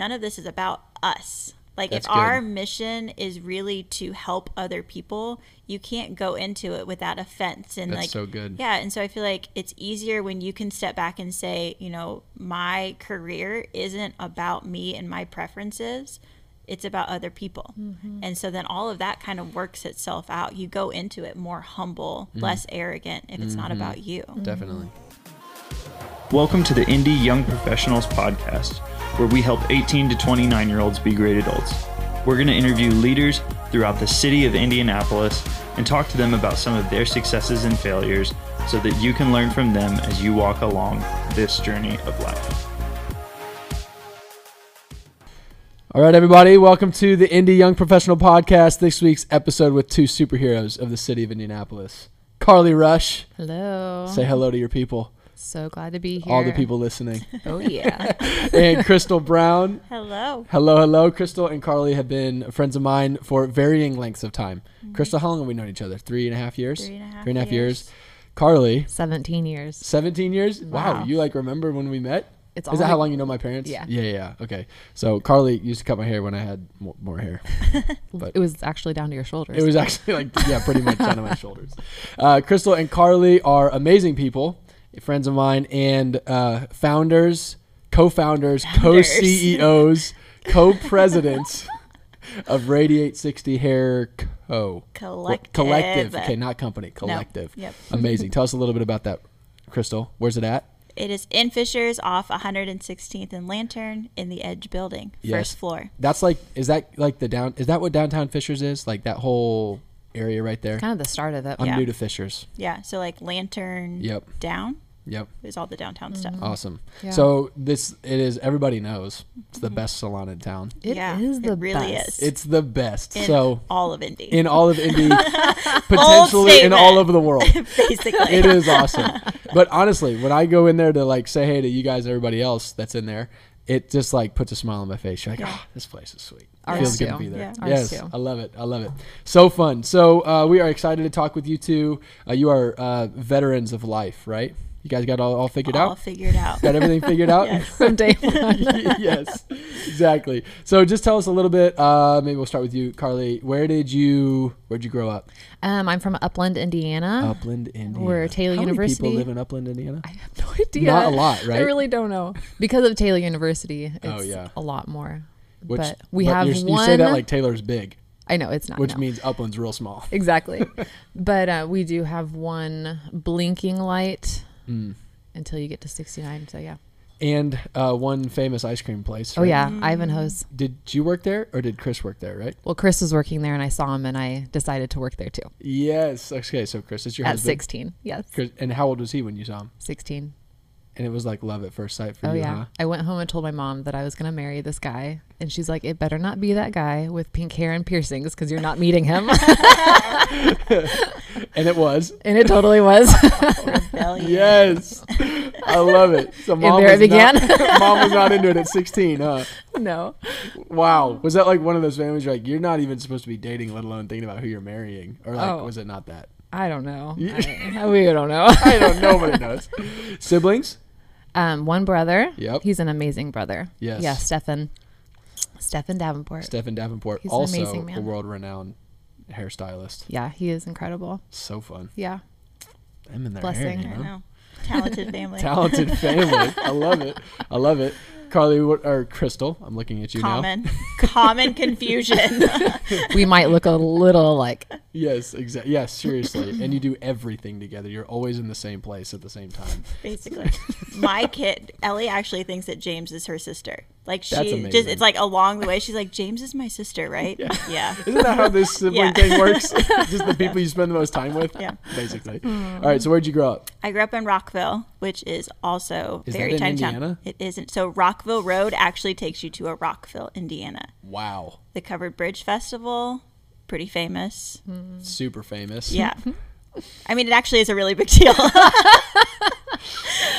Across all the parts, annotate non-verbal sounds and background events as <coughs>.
none of this is about us. Like That's if our mission is really to help other people, you can't go into it without offense and That's like so good. Yeah, and so I feel like it's easier when you can step back and say, you know, my career isn't about me and my preferences. It's about other people. Mm-hmm. And so then all of that kind of works itself out. You go into it more humble, Mm. less arrogant if it's not mm-hmm. about you. Definitely. Welcome to the Indy Young Professionals Podcast, where we help 18 to 29 year olds be great adults. We're going to interview leaders throughout the city of Indianapolis and talk to them about some of their successes and failures so that you can learn from them as you walk along this journey of life. All right, everybody, welcome to the Indy Young Professional Podcast. This week's episode with two superheroes of the city of Indianapolis. Carly Rush, Hello. say hello to your people, so glad to be here. all the people listening. <laughs> Oh yeah. <laughs> and Crystal Brown. Hello. Hello, hello. Crystal and Carly have been friends of mine for varying lengths of time. Crystal, how long have we known each other? Three and a half years? Three and a half Three and a half years. years. Carly, 17 years. 17 years? Wow. Wow. You like remember when we met? It's Is that how long you know my parents? Yeah. Yeah, yeah. Okay. So Carly used to cut my hair when I had more, more hair. <laughs> but- It was actually down to your shoulders. It was actually like, yeah, pretty much down to my shoulders. Uh, Crystal and Carly are amazing people, friends of mine, and uh, founders, co-founders, Founders. co-CEOs, co-presidents <laughs> of Radiate 60 Hair Co. Collective. Collective. Okay, not company. Collective. Yep. Amazing. Tell us a little bit about that, Crystal. Where's it at? It is in Fishers off 116th and Lantern in the Edge building, Yes. first floor. That's like, is that like the down? Is that what downtown Fishers is? Like that whole area right there? kind of the start of it. I'm Yeah. new to Fishers. Yeah, so like Lantern Yep. down Yep. is all the downtown stuff. Mm-hmm. Awesome. Yeah. So this it is everybody knows it's the mm-hmm. best salon in town. It is Yeah, the it really best. is. It's the best. In so all of Indy, in all of Indy, <laughs> potentially in statement. all over the world. <laughs> basically. It is awesome. But honestly, when I go in there to like say hey to you guys, everybody else that's in there, it just like puts a smile on my face. You're like, Yeah. oh, this place is sweet. Ours Feels good to be there. Yeah. Yes, too. I love it. I love it. So fun. So uh, we are excited to talk with you two. Uh, you are uh, veterans of life, right? You guys got all, all figured all out. All figured out. Got everything figured out. Yes. From day <laughs> one. yes, exactly. So just tell us a little bit. Uh, maybe we'll start with you, Carly. Where did you Where'd you grow up? Um, I'm from Upland, Indiana. Upland, Indiana. We're Taylor How Many University. people live in Upland, Indiana. I have no idea. Not a lot, right? I really don't know. Because of Taylor University, it's Oh, yeah. a lot more. Which, but we but have you're- one. You say that like Taylor's big, I know it's not. which no. means Upland's real small. <laughs> exactly. <laughs> but uh, we do have one blinking light Mm. until you get to 69. So yeah. And uh, one famous ice cream place. Oh right? yeah, Ivanhoe's. Did you work there, or did Chris work there? Right. Well, Chris was working there, and I saw him, and I decided to work there too. Yes. Okay. So Chris is your At husband. 16, yes, Chris, and how old was he when you saw him? 16. And it was like love at first sight for Oh you, yeah. huh? I went home and told my mom that I was gonna marry this guy, and she's like, "It better not be that guy with pink hair and piercings, because you're not meeting him." <laughs> And it was. and it totally was. <laughs> <laughs> Yes. I love it. So mom there was it began. Not, mom was not into it at 16, huh? no. Wow. Was that like one of those families you're like, you're not even supposed to be dating, let alone thinking about who you're marrying? Or like, Oh. was it not that? I don't know. I, we don't know. I don't know, but it knows. Siblings? Um, one brother. Yep. He's an amazing brother. Yes. Yeah, Stefan. Stefan Davenport. Stephen Davenport, He's an also amazing a world renowned hairstylist. yeah, he is incredible. So fun. Yeah. Them in their Blessing. hair, I you know? know. Talented family. <laughs> Talented family. I love it. I love it. Carly, what, or Crystal, I'm looking at you now. Common, common confusion. <laughs> We might look a little like Yes, exactly. Yes, seriously. and you do everything together. You're always in the same place at the same time. basically. My kid, Ellie, actually thinks that James is her sister. Like she That's just it's like along the way, she's like, James is my sister, right? Yeah. <laughs> Isn't that how this sibling Yeah. thing works? <laughs> Just the people you spend the most time with? Yeah. Basically. All right, so where'd you grow up? I grew up in Rockville, which is also Is very that in tiny town. It isn't. So Rockville Road actually takes you to a Rockville, Indiana. Wow. The Covered Bridge Festival, pretty famous. Super famous. Yeah. <laughs> I mean, it actually is a really big deal. <laughs> <laughs>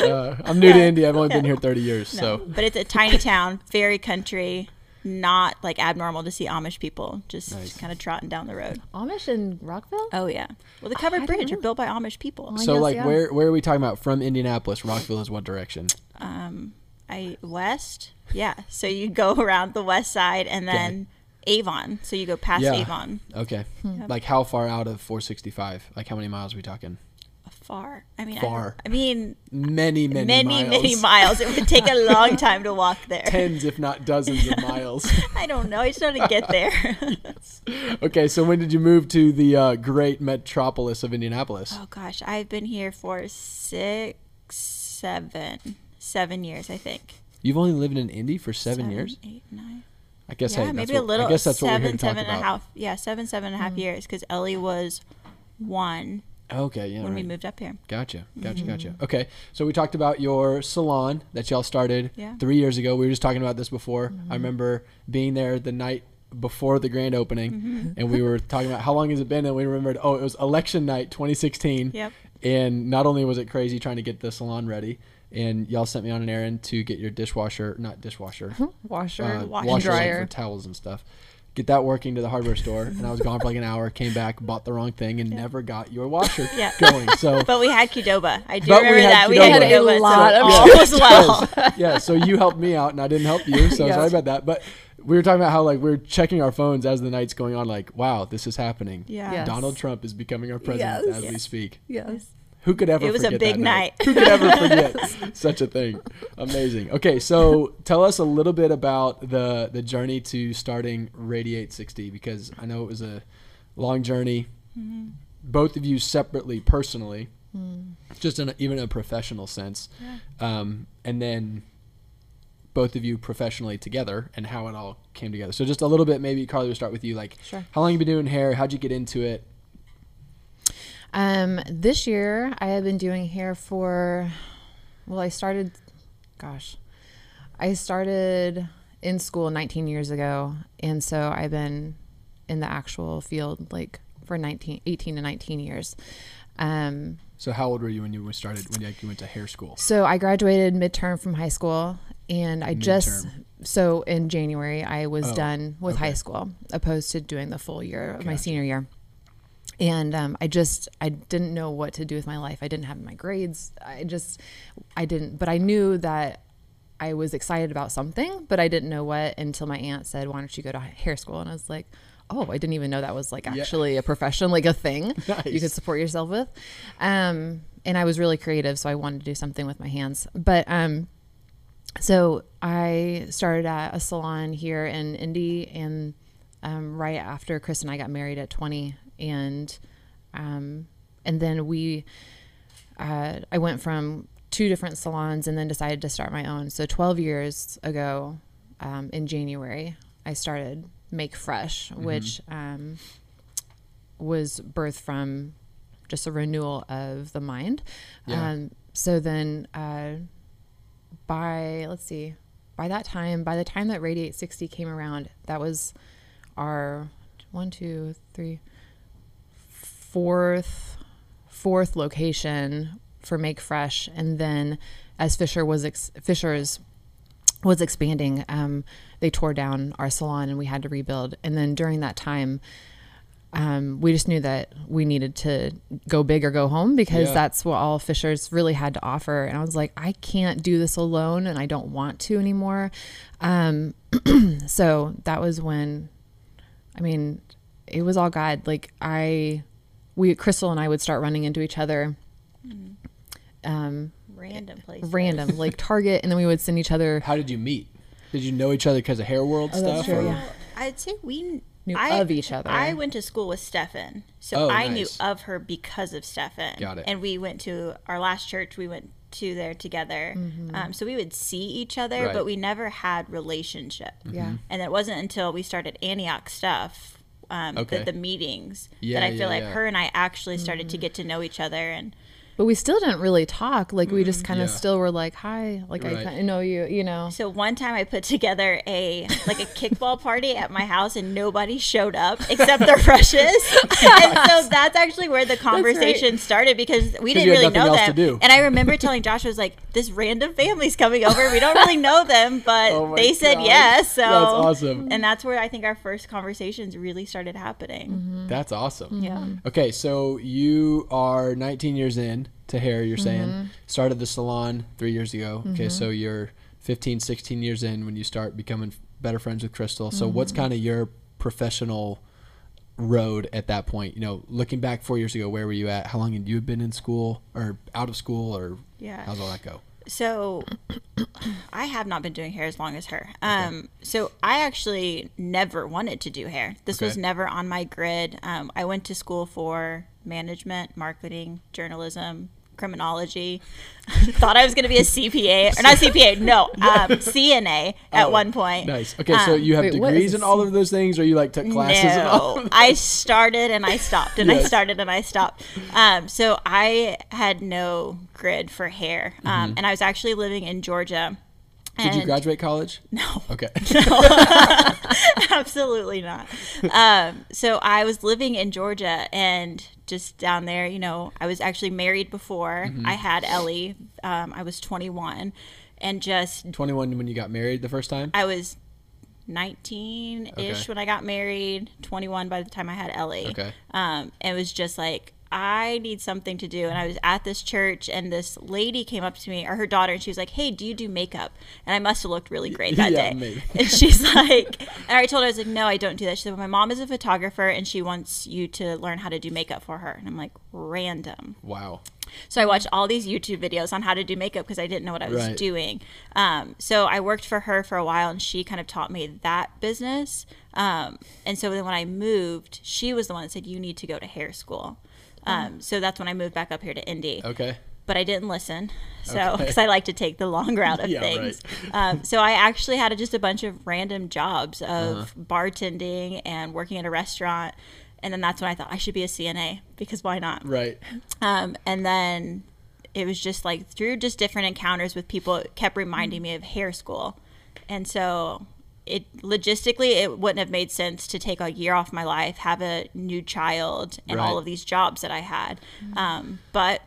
Uh, I'm new to India. I've only been here 30 years. So, but it's a tiny town, very country, not like abnormal to see Amish people just Nice. kind of trotting down the road. Amish in Rockville. Oh yeah. Well, the covered I bridge are built by Amish people. I so guess, like, yeah. where where are we talking about from Indianapolis? Rockville is what direction? Um, I west. Yeah. So you go <laughs> around the west side and then Avon. So you go past Yeah. Avon. Okay. Like how far out of 465? Like how many miles are we talking? Far. I mean, I, Far. I mean, Many, many, many, miles. many <laughs> miles. It would take a long time to walk there. Tens, if not dozens of miles. <laughs> I don't know. I just want to get there. okay, so when did you move to the uh, great metropolis of Indianapolis? oh gosh, I've been here for six, seven, seven years, I think. You've only lived in Indy for seven, years. eight, nine. I guess. yeah, hey, that's maybe what, a little. I guess that's what we're here seven, to talk seven and a about. half. Yeah, seven, seven and a half mm. years because Ellie was one Okay, yeah. when we moved up here. Gotcha, gotcha, gotcha. Mm-hmm. Okay, so we talked about your salon that y'all started Yeah. three years ago. We were just talking about this before. I mm-hmm. remember being there the night before the grand opening, mm-hmm. and we were talking about how long has it been, and we remembered, oh, it was election night 2016. Yep. And not only was it crazy trying to get the salon ready, and y'all sent me on an errand to get your dishwasher, not dishwasher, <laughs> Washer, uh, wash washer dryer. for towels and stuff. Get that working to the hardware store, and I was gone for like an hour. Came back, bought the wrong thing, and never got your washer Yeah. going. So <laughs> But we had Qdoba. I do But remember had that. We Qdoba. had We had a Qdoba. lot so of all was well. Yes. yeah, so you helped me out, and I didn't help you. So Yes. sorry about that. But we were talking about how like we are checking our phones as the night's going on. Like, wow, this is happening. Yeah. Yes. Donald Trump is becoming our president Yes. as we speak. Yes. Who could ever? It was a forget big that night. Who could ever forget <laughs> such a thing? Amazing. Okay, so tell us a little bit about the the journey to starting Radiate 60 because I know it was a long journey. Mm-hmm. Both of you separately, personally, just in a, even a professional sense, um, and then both of you professionally together and how it all came together. So just a little bit, maybe Carly, we'll start with you. Like, Sure. how long you been doing hair? How'd you get into it? Um, this year I have been doing hair for, well, I started, gosh, I started in school 19 years ago. And so I've been in the actual field like for 19, 18 to 19 years. Um, So how old were you when you started when you went to hair school? so I graduated midterm from high school and I just, so in January I was Oh, done with okay. high school opposed to doing the full year of my senior year. And um, I just, I didn't know what to do with my life. I didn't have my grades. I just, I didn't, but I knew that I was excited about something, but I didn't know what until my aunt said, why don't you go to hair school? And I was like, oh, I didn't even know that was like Yeah. actually a profession, like a thing <laughs> you could support yourself with. Um, and I was really creative, so I wanted to do something with my hands. But um, so I started at a salon here in Indy, and um, right after Chris and I got married at 20, and um, and then we, uh, I went from two different salons, and then decided to start my own. So 12 years ago, um, in January, I started Make Fresh, which um, was birthed from just a renewal of the mind. Yeah. Um, so then, uh, by let's see, by that time, by the time that Radiate 60 came around, that was our one, two, three, fourth, fourth location for Make Fresh, and then as Fisher was ex- Fishers was expanding, um, they tore down our salon and we had to rebuild. And then during that time, um, we just knew that we needed to go big or go home because Yeah. that's what all Fishers really had to offer. And I was like, I can't do this alone and I don't want to anymore. Um, <clears throat> so that was when, I mean, it was all God. Like I, we, Crystal and I would start running into each other. Um, Random places. random, like Target, and then we would send each other How did you meet? Did you know each other because of Hair World Oh, that's stuff? true, or- yeah. I'd say we Knew I, of each other. I went to school with Stefan, so Oh, I knew of her because of Stefan. Got it. And we went to our last church. We went to there together, um, so we would see each other, Right. but we never had relationship. Yeah. And it wasn't until we started Antioch stuff. Um, Okay. the, the meetings Yeah, that I feel yeah, like yeah. her and I actually started to get to know each other and But we still didn't really talk. Like we just mm-hmm. kind of Yeah. still were like, "Hi," like Right. I kind of know you, you know. So one time I put together a like a kickball party at my house and nobody showed up except the <laughs> Rushes. Oh and so that's actually where the conversation started because we didn't really know else them. And I remember telling Josh I was like, this random family's coming over. We don't really know them, but <laughs> Oh they said gosh. yes. So That's awesome. And that's where I think our first conversations really started happening. Mm-hmm. That's awesome. Yeah. Mm-hmm. Okay, so you are 19 years in to hair. You're saying Mm-hmm. started the salon three years ago. Okay, so you're 15, 16 years in when you start becoming better friends with Crystal. So Mm-hmm. what's kind of your professional road at that point? You know, looking back four years ago, where were you at? How long had you been in school or out of school or Yeah. how's all that go? So <coughs> I have not been doing hair as long as her. Um, so I actually never wanted to do hair. This was never on my grid. Um, I went to school for management, marketing, journalism, criminology. <laughs> Thought I was going to be a CPA or not <laughs> CPA, no, um, CNA at Oh, one point. Nice. Okay, so you have wait, degrees is in all of those things, or you like took classes and all? No, I started and I stopped, and I started and I stopped. Um, so I had no grid for hair, um, and I was actually living in Georgia. Did you graduate college? No, Okay. <laughs> <laughs> absolutely not. Um, so I was living in Georgia and just down there, you know, I was actually married before Mm-hmm. I had Ellie. Um, I was 21 and just, 21 when you got married the first time? I was 19 ish Okay. when I got married, 21 by the time I had Ellie. Okay. Um, it was just like, I need something to do. And I was at this church, and this lady came up to me, or her daughter, and she was like, Hey, do you do makeup? And I must have looked really great that Yeah, day. maybe. <laughs> And she's like, And I told her, I was like, No, I don't do that. She said, well, My mom is a photographer, and she wants you to learn how to do makeup for her. And I'm like, Random. Wow. So I watched all these YouTube videos on how to do makeup because I didn't know what I was Right. doing. Um, so I worked for her for a while, and she kind of taught me that business. Um, and so then when I moved, she was the one that said, "You need to go to hair school." Um, so that's when I moved back up here to Indy. Okay. But I didn't listen, so Okay. because I like to take the long route of <laughs> Yeah, things. Um, so I actually had just a bunch of random jobs of bartending and working at a restaurant. And then that's when I thought I should be a CNA because why not? Right. Um, and then it was just like through just different encounters with people, it kept reminding me of hair school. And so it logistically, it wouldn't have made sense to take a year off my life, have a new child, and Right. all of these jobs that I had. Um, but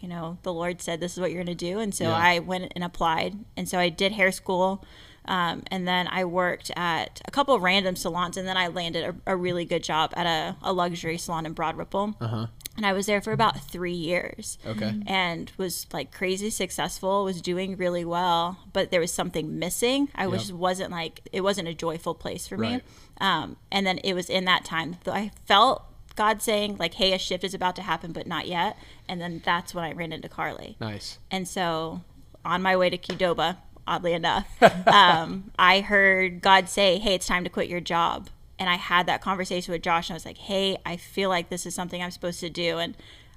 you know, the Lord said this is what you're going to do, and so Yeah. I went and applied, and so I did hair school. Um, and then I worked at a couple of random salons, and then I landed a, a really good job at a, a luxury salon in Broad Ripple. Uh-huh. And I was there for about three years Okay. and was like crazy successful, was doing really well, but there was something missing. I was Yep. wasn't like it wasn't a joyful place for me. Right. Um, and then it was in that time that I felt God saying like, "Hey, a shift is about to happen, but not yet." And then that's when I ran into Carly. Nice. And so on my way to Qdoba, oddly enough, <laughs> um, I heard God say, Hey, it's time to quit your job. And I had that conversation with Josh, and I was like, Hey, I feel like this is something I'm supposed to do. And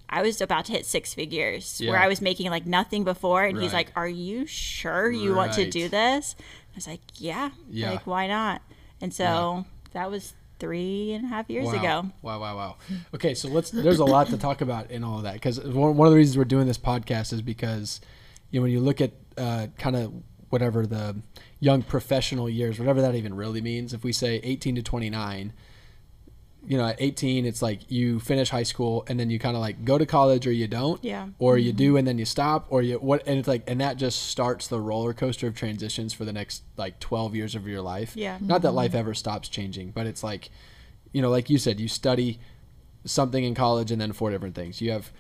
I was about to hit six figures where I was making like nothing before. And he's like, Are you sure you want to do this? I was like, Yeah. Yeah. Like, why not? And so that was three and a half years wow. ago. Wow, wow, wow. <laughs> Okay, so let's. There's a lot to talk about in all of that because one, one of the reasons we're doing this podcast is because you know when you look at uh, kind of whatever the young professional years, whatever that even really means. If we say 18 to 29, you know, at 18, it's like you finish high school and then you kind of like go to college or you don't. Yeah. Or you mm-hmm. do and then you stop or you what and it's like and that just starts the roller coaster of transitions for the next like 12 years of your life. Yeah. Not that mm-hmm. life ever stops changing, but it's like you know, like you said, you study something in college and then four different things. You have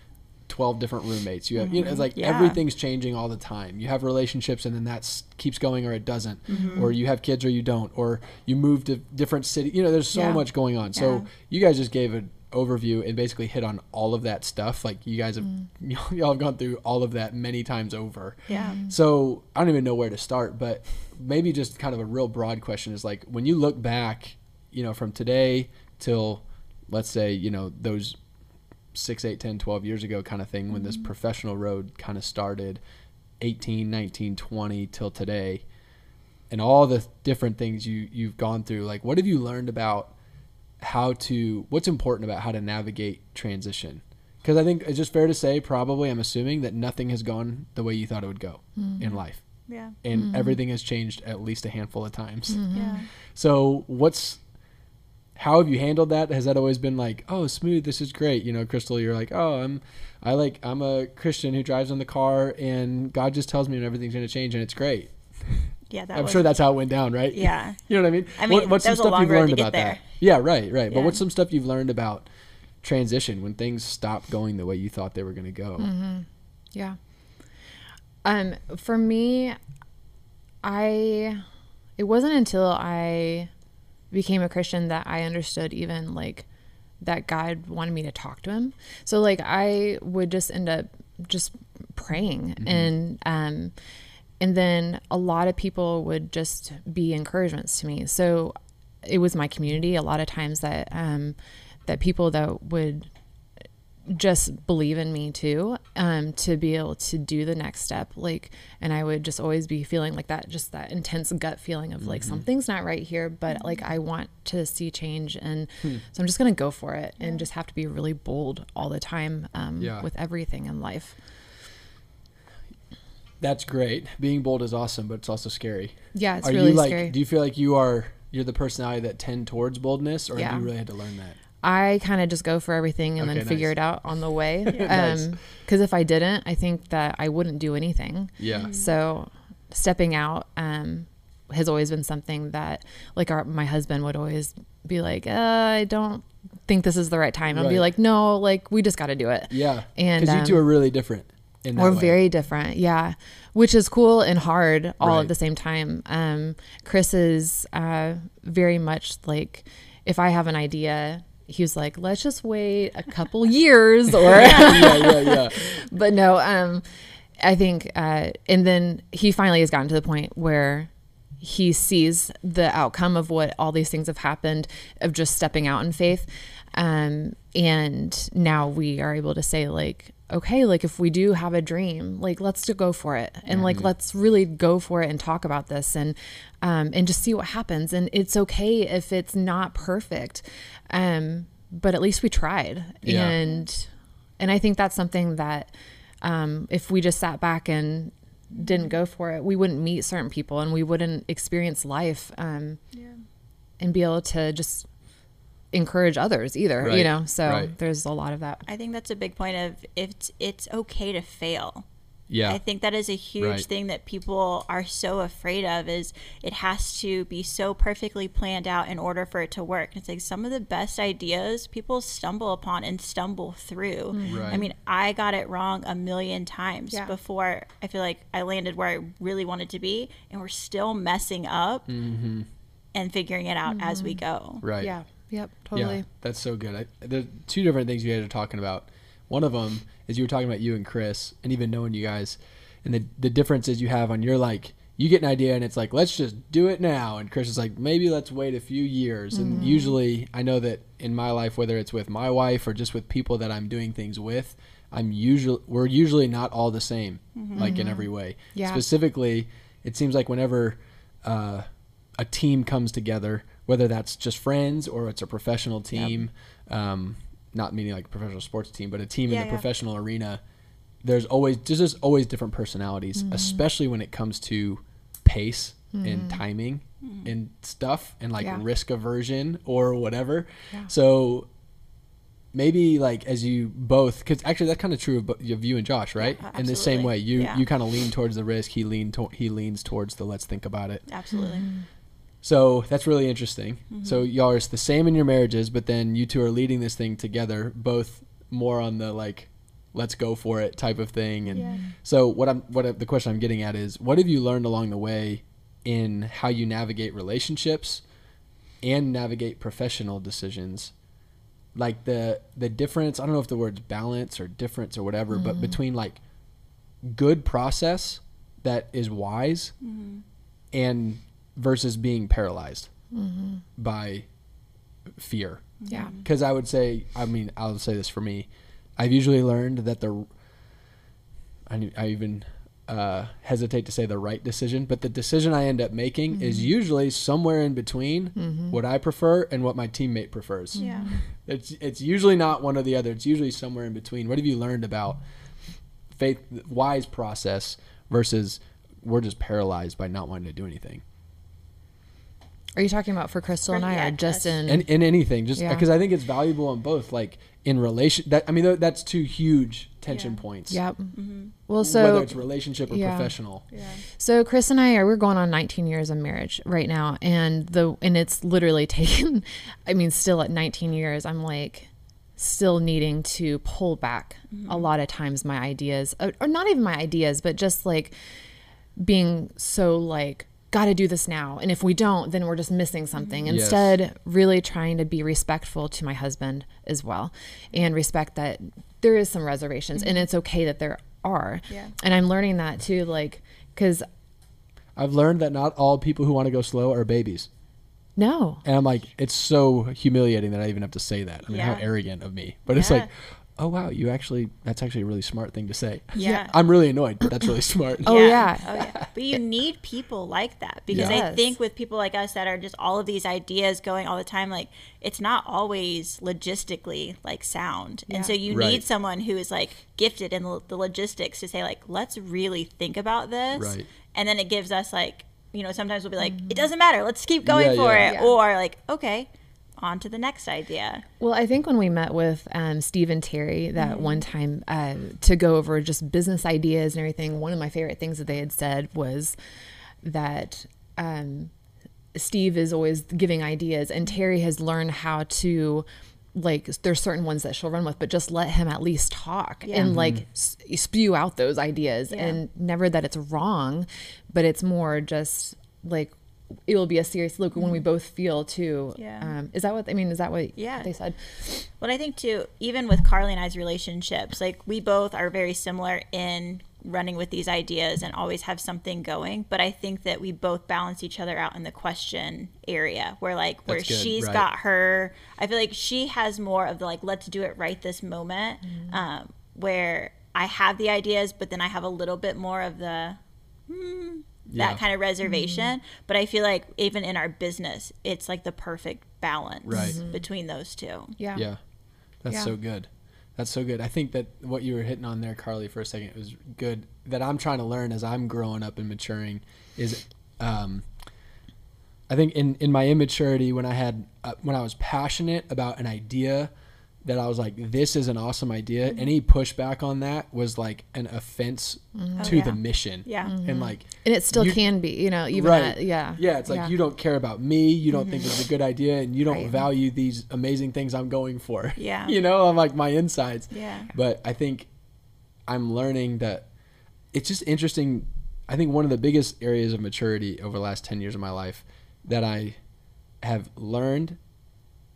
12 different roommates. You have, you know, it's mm-hmm. like Yeah. everything's changing all the time. You have relationships and then that keeps going or it doesn't. Mm-hmm. Or you have kids or you don't. Or you move to different city. You know, there's so Yeah. much going on. So Yeah. you guys just gave an overview and basically hit on all of that stuff. Like you guys have, mm. <laughs> y'all have gone through all of that many times over. Yeah. So I don't even know where to start, but maybe just kind of a real broad question is like when you look back, you know, from today till let's say, you know, those six, eight, 10, 12 years ago kind of thing when this mm-hmm. professional road kind of started 18, 19, 20 till today and all the different things you, you've gone through, like what have you learned about how to, what's important about how to navigate transition? Because I think it's just fair to say, probably, I'm assuming that nothing has gone the way you thought it would go mm-hmm. in life. Yeah. And mm-hmm. everything has changed at least a handful of times. Yeah. So, what's, how have you handled that? Has that always been like, oh, smooth, this is great? You know, Crystal, you're like, oh, I'm, I like, I'm a Christian who drives in the car and God just tells me when everything's going to change and it's great. Yeah. That I'm was, sure that's how it went down, right? Yeah. <laughs> You know what I mean? I mean, what, what's some stuff you've learned about there. that? Yeah, right, right. But Yeah. what's some stuff you've learned about transition when things stop going the way you thought they were going to go? Mm-hmm. Yeah. Um, for me, I it wasn't until I became a Christian that I understood even like that God wanted me to talk to him. So like I would just end up just praying and um and then a lot of people would just be encouragements to me. So it was my community a lot of times that um that people that would just believe in me too um to be able to do the next step like and i would just always be feeling like that just that intense gut feeling of like something's not right here but like i want to see change and so i'm just gonna go for it and just have to be really bold all the time um Yeah. with everything in life That's great. Being bold is awesome, but it's also scary. yeah it's are really you like? scary Do you feel like you are? You're the personality that tend towards boldness, or have Yeah. you really had to learn that? I kind of just go for everything and Okay, then figure nice. it out on the way. <laughs> Nice. Um, because if I didn't, I think that I wouldn't do anything. Yeah. So stepping out um, has always been something that, like, our my husband would always be like, uh, "I don't think this is the right time." I'll be like, "No, like we just got to do it." Yeah. And, because you two um, are really different. In that We're way. very different, yeah, which is cool and hard all Right. at the same time. Um, Chris is uh, very much like, if I have an idea, he was like, "Let's just wait a couple years," or <laughs> yeah, <laughs> yeah, yeah. but no, um, I think, uh, and then he finally has gotten to the point where he sees the outcome of what all these things have happened of just stepping out in faith. Um, and now we are able to say like, okay, like if we do have a dream, like let's just go for it and like let's really go for it and talk about this and um, and just see what happens. And it's okay if it's not perfect, um, but at least we tried. Yeah. And and I think that's something that um, if we just sat back and didn't go for it, we wouldn't meet certain people and we wouldn't experience life um, and be able to just encourage others either, Right, you know? So right. there's a lot of that. I think that's a big point of it's it's okay to fail. Yeah. I think that is a huge Right. thing that people are so afraid of is it has to be so perfectly planned out in order for it to work. It's like some of the best ideas people stumble upon and stumble through. Mm. Right. I mean, I got it wrong a million times Yeah. before I feel like I landed where I really wanted to be and we're still messing up mm-hmm. and figuring it out as we mm-hmm. go. right. Yeah. Yep. Yeah, Totally. that's so good. I, there's two different things you guys are talking about. One of them is you were talking about you and Chris, and even knowing you guys, and the the differences you have on your like you get an idea and it's like let's just do it now, and Chris is like maybe let's wait a few years. And mm-hmm. usually, I know that in my life, whether it's with my wife or just with people that I'm doing things with, I'm usually we're usually not all the same, mm-hmm. like in mm-hmm. every way. Yeah. Specifically, it seems like whenever uh, a team comes together, whether that's just friends or it's a professional team, um, not meaning like a professional sports team, but a team Yeah, in the yeah. professional arena, there's always there's just always different personalities, Mm-hmm. especially when it comes to pace and timing and stuff and like Yeah. risk aversion or whatever. Yeah. So maybe like as you both because actually that's kind of true of, of you and josh right Yeah, in the same way you Yeah. you kind of lean towards the risk he lean to- he leans towards the let's think about it Absolutely. So that's really interesting. Mm-hmm. So y'all are the same in your marriages, but then you two are leading this thing together, both more on the like, let's go for it type of thing. And so what I'm what the question I'm getting at is, what have you learned along the way in how you navigate relationships and navigate professional decisions? Like the the difference, I don't know if the word's balance or difference or whatever, but between like good process that is wise and versus being paralyzed mm-hmm. by fear. Yeah. Because I would say, I mean, I'll say this for me. I've usually learned that the, I, I even uh, hesitate to say the right decision, but the decision I end up making is mm-hmm. usually somewhere in between mm-hmm. what I prefer and what my teammate prefers. Yeah. <laughs> It's it's usually not one or the other. It's usually somewhere in between. What have you learned about faith wise process versus we're just paralyzed by not wanting to do anything? Are you talking about for Crystal and I, yeah, or just in? and in anything just Yeah. because i think it's valuable on both like in relation that i mean th- that's two huge tension Yeah. points yep. Mm-hmm. Well, so whether it's relationship or yeah. professional Yeah. So Chris and I are we're going on 19 years of marriage right now and the and it's literally <laughs> taken I mean still at 19 years I'm like still needing to pull back a lot of times my ideas or, or not even my ideas but just like being so like got to do this now. And if we don't, then we're just missing something. Yes. Instead, really trying to be respectful to my husband as well and respect that there is some reservations and it's okay that there are. Yeah. And I'm learning that too, like, because I've learned that not all people who want to go slow are babies. no, And I'm like, it's so humiliating that I even have to say that. I mean, how arrogant of me. But it's like, oh wow, you actually that's actually a really smart thing to say. Yeah. I'm really annoyed, but that's really smart. <laughs> Oh, yeah. Oh yeah. But you need people like that because I think with people like us that are just all of these ideas going all the time, like it's not always logistically like sound, Yeah. and so you Right. need someone who is like gifted in the, the logistics to say like, let's really think about this, Right. and then it gives us like, you know, sometimes we'll be like, mm-hmm. it doesn't matter, let's keep going Yeah, for yeah. it, Yeah. or like, okay, on to the next idea. Well, I think when we met with um, Steve and Terry that one time uh, to go over just business ideas and everything, one of my favorite things that they had said was that um, Steve is always giving ideas, and Terry has learned how to. Like there's certain ones that she'll run with, but just let him at least talk Yeah. and like s- spew out those ideas, Yeah. and never that it's wrong, but it's more just like it will be a serious look when we both feel too. Yeah. Um, is that what I mean? Is that what Yeah. they said? But I think too, even with Carly and I's relationships, like we both are very similar in running with these ideas and always have something going. But I think that we both balance each other out in the question area where like where That's good, she's right. got her I feel like she has more of the like let's do it right this moment. Um, where I have the ideas, but then I have a little bit more of the hmm, Yeah. that kind of reservation. But I feel like even in our business, it's like the perfect balance Right. between those two. Yeah. Yeah. That's Yeah. so good. That's so good. I think that what you were hitting on there, Carly, for a second it was good. That I'm trying to learn as I'm growing up and maturing is, um, I think in, in my immaturity when I had uh, when I was passionate about an idea that I was like this is an awesome idea. Mm-hmm. Any pushback on that was like an offense mm-hmm. Oh, to yeah. the mission. Yeah. and mm-hmm. like And it still you- can be, you know, even right. at, yeah. Yeah, it's like you don't care about me. You don't think it's a mm-hmm. good idea, and you don't Right. value these amazing things I'm going for. <laughs> Yeah. you know, I'm like my insides. Yeah. But I think I'm learning that it's just interesting. I think one of the biggest areas of maturity over the last 10 years of my life that I have learned,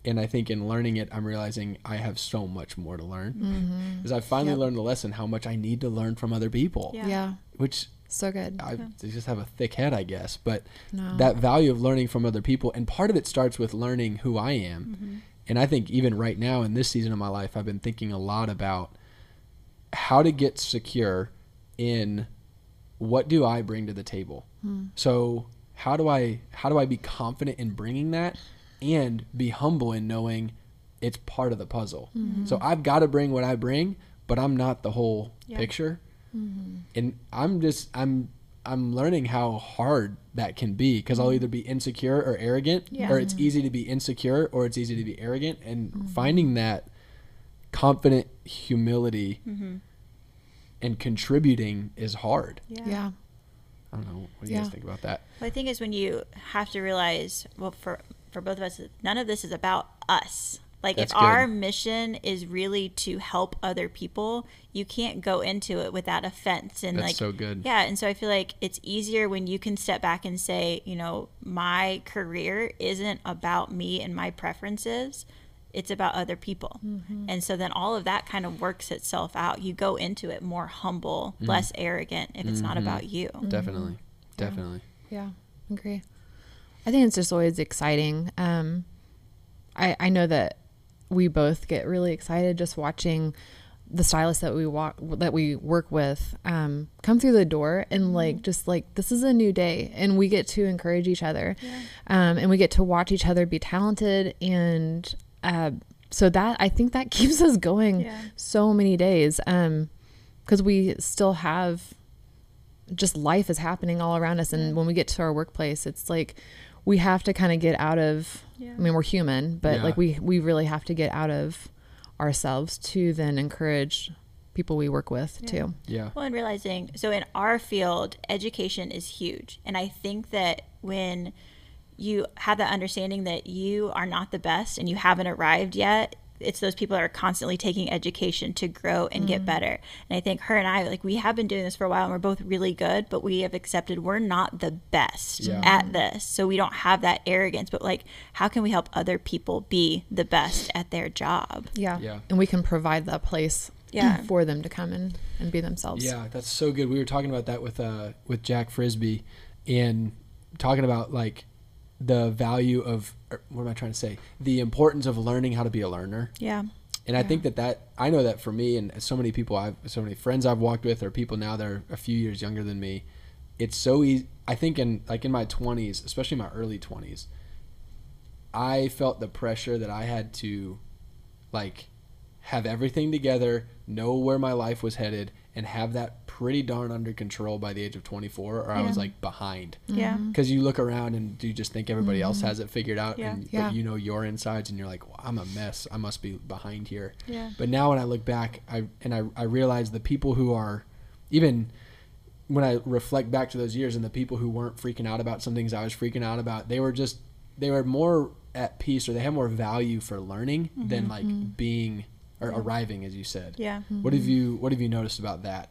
and I think in learning it, I'm realizing I have so much more to learn. Mm-hmm. Because I finally Yep. learned the lesson how much I need to learn from other people, Yeah. Yeah. which So good. I they just have a thick head, I guess. But No. that value of learning from other people, and part of it starts with learning who I am. Mm-hmm. And I think even right now in this season of my life, I've been thinking a lot about how to get secure in what do I bring to the table. Hmm. So how do I how do I be confident in bringing that, and be humble in knowing it's part of the puzzle. Mm-hmm. So I've got to bring what I bring, but I'm not the whole Yeah. picture. Mm-hmm. And i'm just i'm i'm learning how hard that can be because i'll mm-hmm. either be insecure or arrogant Yeah. or it's easy to be insecure or it's easy to be arrogant. And finding that confident humility and contributing is hard. Yeah. i don't know. What do you Yeah. guys think about that? Well, I think is when you have to realize, well, for for both of us, none of this is about us. Like That's if our mission is really to help other people, you can't go into it with that offense and That's like so good. Yeah, and so I feel like it's easier when you can step back and say, you know, my career isn't about me and my preferences. It's about other people. Mm-hmm. And so then all of that kind of works itself out. You go into it more humble, Mm. less arrogant if it's not Mm-hmm. about you. definitely definitely Yeah. Agree. I think it's just always exciting. Um, I, I know that we both get really excited just watching the stylists that we walk that we work with um, come through the door and like just like this is a new day and we get to encourage each other um, and we get to watch each other be talented and uh, so that I think that <laughs> keeps us going Yeah. so many days because we still have just life is happening all around us and when we get to our workplace it's like we have to kind of get out of Yeah. i mean we're human but Yeah. like we we really have to get out of ourselves to then encourage people we work with Yeah. too yeah Well, and realizing so in our field, education is huge. And I think that when you have that understanding that you are not the best and you haven't arrived yet, it's those people that are constantly taking education to grow and get better. And I think her and I, like, we have been doing this for a while and we're both really good, but we have accepted we're not the best Yeah. at this. So we don't have that arrogance, but like, how can we help other people be the best at their job? Yeah. Yeah. And we can provide that place Yeah. for them to come in and be themselves. Yeah, that's so good. We were talking about that with uh with Jack Frisbee and talking about like the value of er, what am I trying to say? The importance of learning how to be a learner. Yeah. And I think that that I know that for me and so many people I've so many friends I've walked with or people now that are a few years younger than me, it's so easy. I think in like in my 20s, especially my early 20s, I felt the pressure that I had to like have everything together, know where my life was headed and have that pretty darn under control by the age of 24 or I was like behind. Yeah. because you look around and you just think everybody else mm-hmm. has it figured out Yeah. and Yeah. but you know your insides and you're like well, i'm a mess. I must be behind here. Yeah. but now when i look back i and i, I realize the people who are even when i reflect back to those years and the people who weren't freaking out about some things i was freaking out about they were just they were more at peace or they had more value for learning than mm-hmm. like mm-hmm. being or arriving as you said. Yeah. what have you what have you noticed about that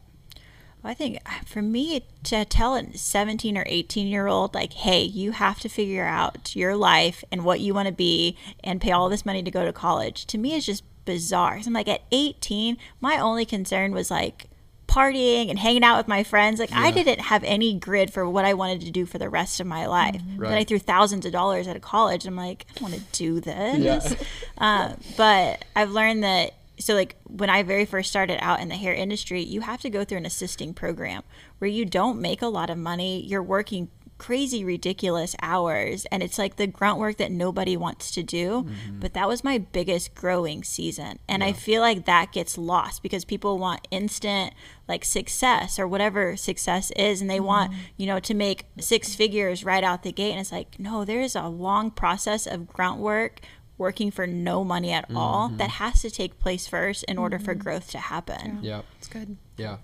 I think uh, for me to tell a 17 or 18 year old, like, hey, you have to figure out your life and what you want to be and pay all this money to go to college, to me is just bizarre. 'Cause I'm like, at 18, my only concern was like partying and hanging out with my friends. Like, I didn't have any grid for what I wanted to do for the rest of my life. Then I threw thousands of dollars at a college. I'm like, I don't want to do this. Yeah. <laughs> Uh, but I've learned that so like when I very first started out in the hair industry, you have to go through an assisting program where you don't make a lot of money. You're working crazy ridiculous hours and it's like the grunt work that nobody wants to do. Mm-hmm. But that was my biggest growing season. And i feel like that gets lost because people want instant like success or whatever success is and they mm-hmm. want you know to make six figures right out the gate. And it's like no there's a long process of grunt work working for no money at all that has to take place first in order for growth to happen. Yeah. It's good. yeah.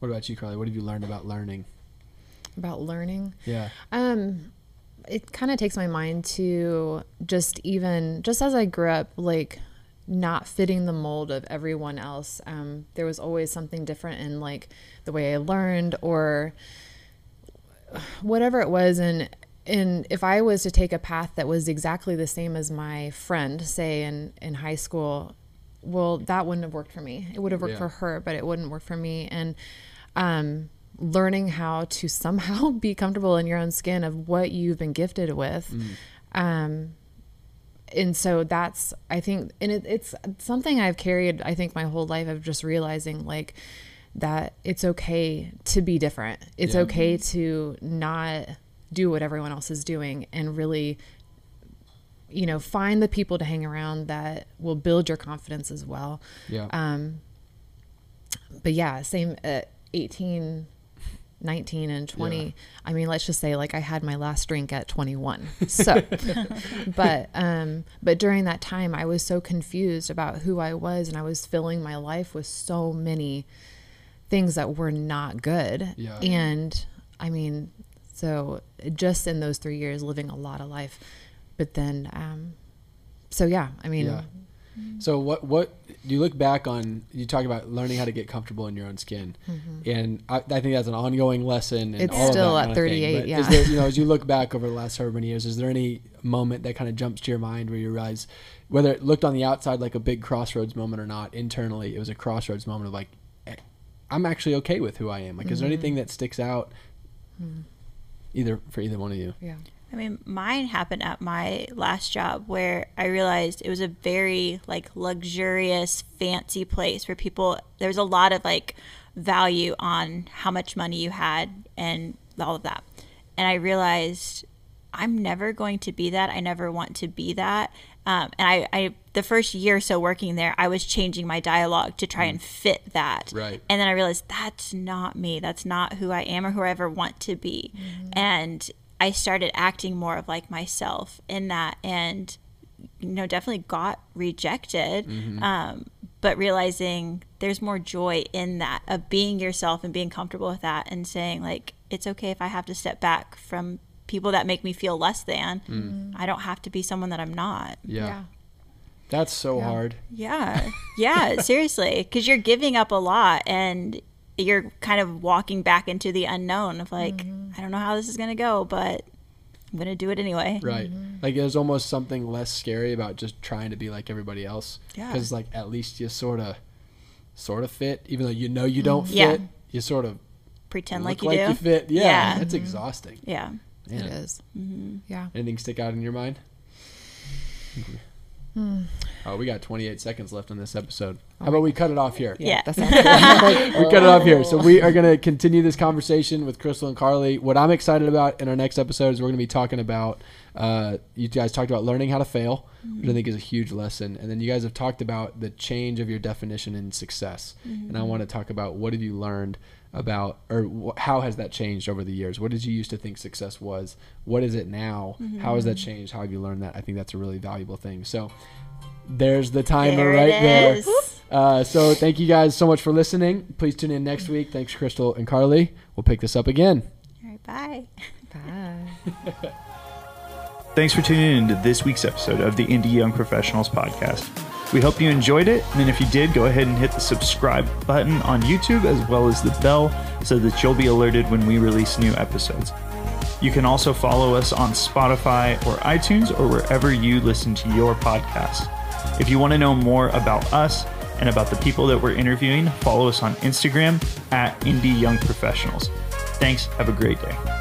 What about you carly? What have you learned about learning? About learning. yeah. Um, it kind of takes my mind to just even just as I grew up, like not fitting the mold of everyone else. Um, there was always something different in like the way I learned or whatever it was, and and if I was to take a path that was exactly the same as my friend, say in in high school, well, that wouldn't have worked for me. It would have worked Yeah. for her, but it wouldn't work for me. And um, learning how to somehow <laughs> be comfortable in your own skin of what you've been gifted with. Um, and so that's I think, and it, it's something I've carried. I think my whole life of just realizing like that it's okay to be different. It's Yeah. okay to not do what everyone else is doing and really you know find the people to hang around that will build your confidence as well. Yeah. Um but yeah same at 18 19 and 20 Yeah. i mean let's just say like i had my last drink at 21 so <laughs> but um but during that time i was so confused about who i was and i was filling my life with so many things that were not good. Yeah. and i mean so just in those three years living a lot of life but then um so yeah i mean Yeah. So what what you look back on? You talk about learning how to get comfortable in your own skin, and I, I think that's an ongoing lesson. And Mm-hmm. It's all still at thing. 38, yeah. Is there, you know, as you look back over the last however many years, is there any moment that kind of jumps to your mind where you realize, whether it looked on the outside like a big crossroads moment or not, internally it was a crossroads moment of like, eh, I'm actually okay with who I am. Like, is Mm-hmm. there anything that sticks out? Hmm. Either for either one of you. yeah I mean, mine happened at my last job where I realized it was a very like luxurious, fancy place where people there was a lot of like value on how much money you had and all of that. And I realized I'm never going to be that. I never want to be that. Um, and I, I, the first year or so working there, I was changing my dialogue to try and fit that. Right. And then I realized that's not me. That's not who I am or who I ever want to be. And I started acting more of like myself in that and, you know, definitely got rejected. Um, but realizing there's more joy in that of being yourself and being comfortable with that and saying, like, it's okay if I have to step back from people that make me feel less than. Mm. Mm. I don't have to be someone that I'm not. Yeah. That's so hard. Yeah. Yeah, <laughs> seriously. Because you're giving up a lot and you're kind of walking back into the unknown of like, Mm-hmm. I don't know how this is going to go, but I'm going to do it anyway. Right. Mm-hmm. Like there's almost something less scary about just trying to be like everybody else. Yeah. Because like at least you sort of, sort of fit, even though you know you don't mm. fit. Yeah. You sort of Pretend look like you do. you fit. Yeah. Yeah. That's exhausting. Yeah. Man. It is. Mm-hmm. Yeah. Anything stick out in your mind? Hmm. Oh, we got 28 seconds left on this episode. Oh how about we cut it off here? Yeah. That sounds <laughs> good. <laughs> we cut it off here. So we are going to continue this conversation with Crystal and Carly. What I'm excited about in our next episode is we're going to be talking about. Uh, you guys talked about learning how to fail, which I mm-hmm. think is a huge lesson, and then you guys have talked about the change of your definition in success. And I mm-hmm. want to talk about what have you learned about, or wh- how has that changed over the years? What did you used to think success was? What is it now? How has that changed? How have you learned that? I think that's a really valuable thing. So. There's the timer There right there Uh, so thank you guys so much for listening. Please tune in next week. Thanks, Crystal and Carly. We'll pick this up again. All right. Bye. <laughs> Bye. <laughs> Thanks for tuning in to this week's episode of the Indy Young Professionals podcast. We hope you enjoyed it, and if you did, go ahead and hit the subscribe button on YouTube as well as the bell so that you'll be alerted when we release new episodes. You can also follow us on Spotify or iTunes or wherever you listen to your podcasts. If you want to know more about us and about the people that we're interviewing, follow us on Instagram at Indy Young Professionals. Thanks. Have a great day.